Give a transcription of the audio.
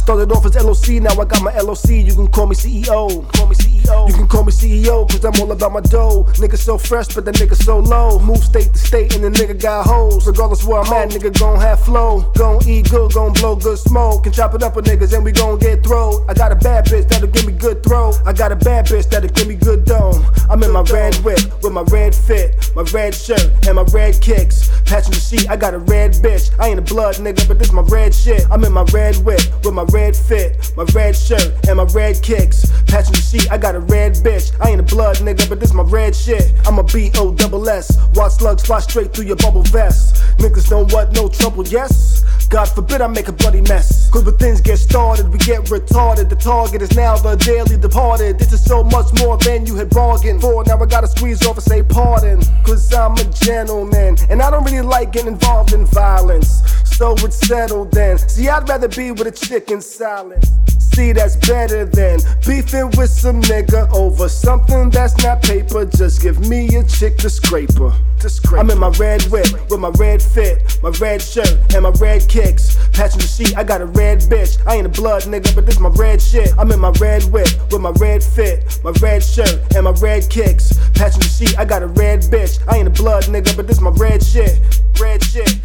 started off as LOC, now I got my LOC. You can call me CEO. Call me CEO. You can call me CEO, cause I'm all about my dough. Nigga so fresh, but the nigga so low. Move state to state, and the nigga got hoes. Regardless where I'm at, nigga gon' have flow. Gon' eat good, gon' blow good smoke. Can chop it up with niggas, and we gon' get throw. I got a bad bitch that'll give me good throw. I got a bad bitch that'll give me good dome. I'm in my red whip with my red fit, my red shirt, and my red kicks. Patching the seat, I got a red bitch. I ain't a blood nigga, but this my red shit. I'm in my red whip with my red fit, my red shirt, and my red kicks. Patching the seat, I got a red bitch. I ain't a blood nigga, but this my red shit. I'm a B O double S. Watch slugs fly straight through your bubble vest. Niggas don't want no trouble, yes? God forbid I make a bloody mess. Cause when things get started, we get retarded. The target is now the daily departed. This is so much more than you had bargained for. Now I gotta squeeze off and say pardon. Cause I'm a gentleman, and I don't really like getting involved in violence. So it's settled then. See, I'd rather be with a chick in silence. See, that's better than beefing with some nigga over something that's not paper. Just give me a chick to scraper. I'm in my red whip with my red fit, my red shirt, and my red kicks. Patching the sheet, I got a red bitch. I ain't a blood nigga, but this my red shit. I'm in my red whip with my red fit, my red shirt, and my red kicks. Patching the sheet, I got a red bitch. I ain't a blood nigga, but this my red shit. Red shit.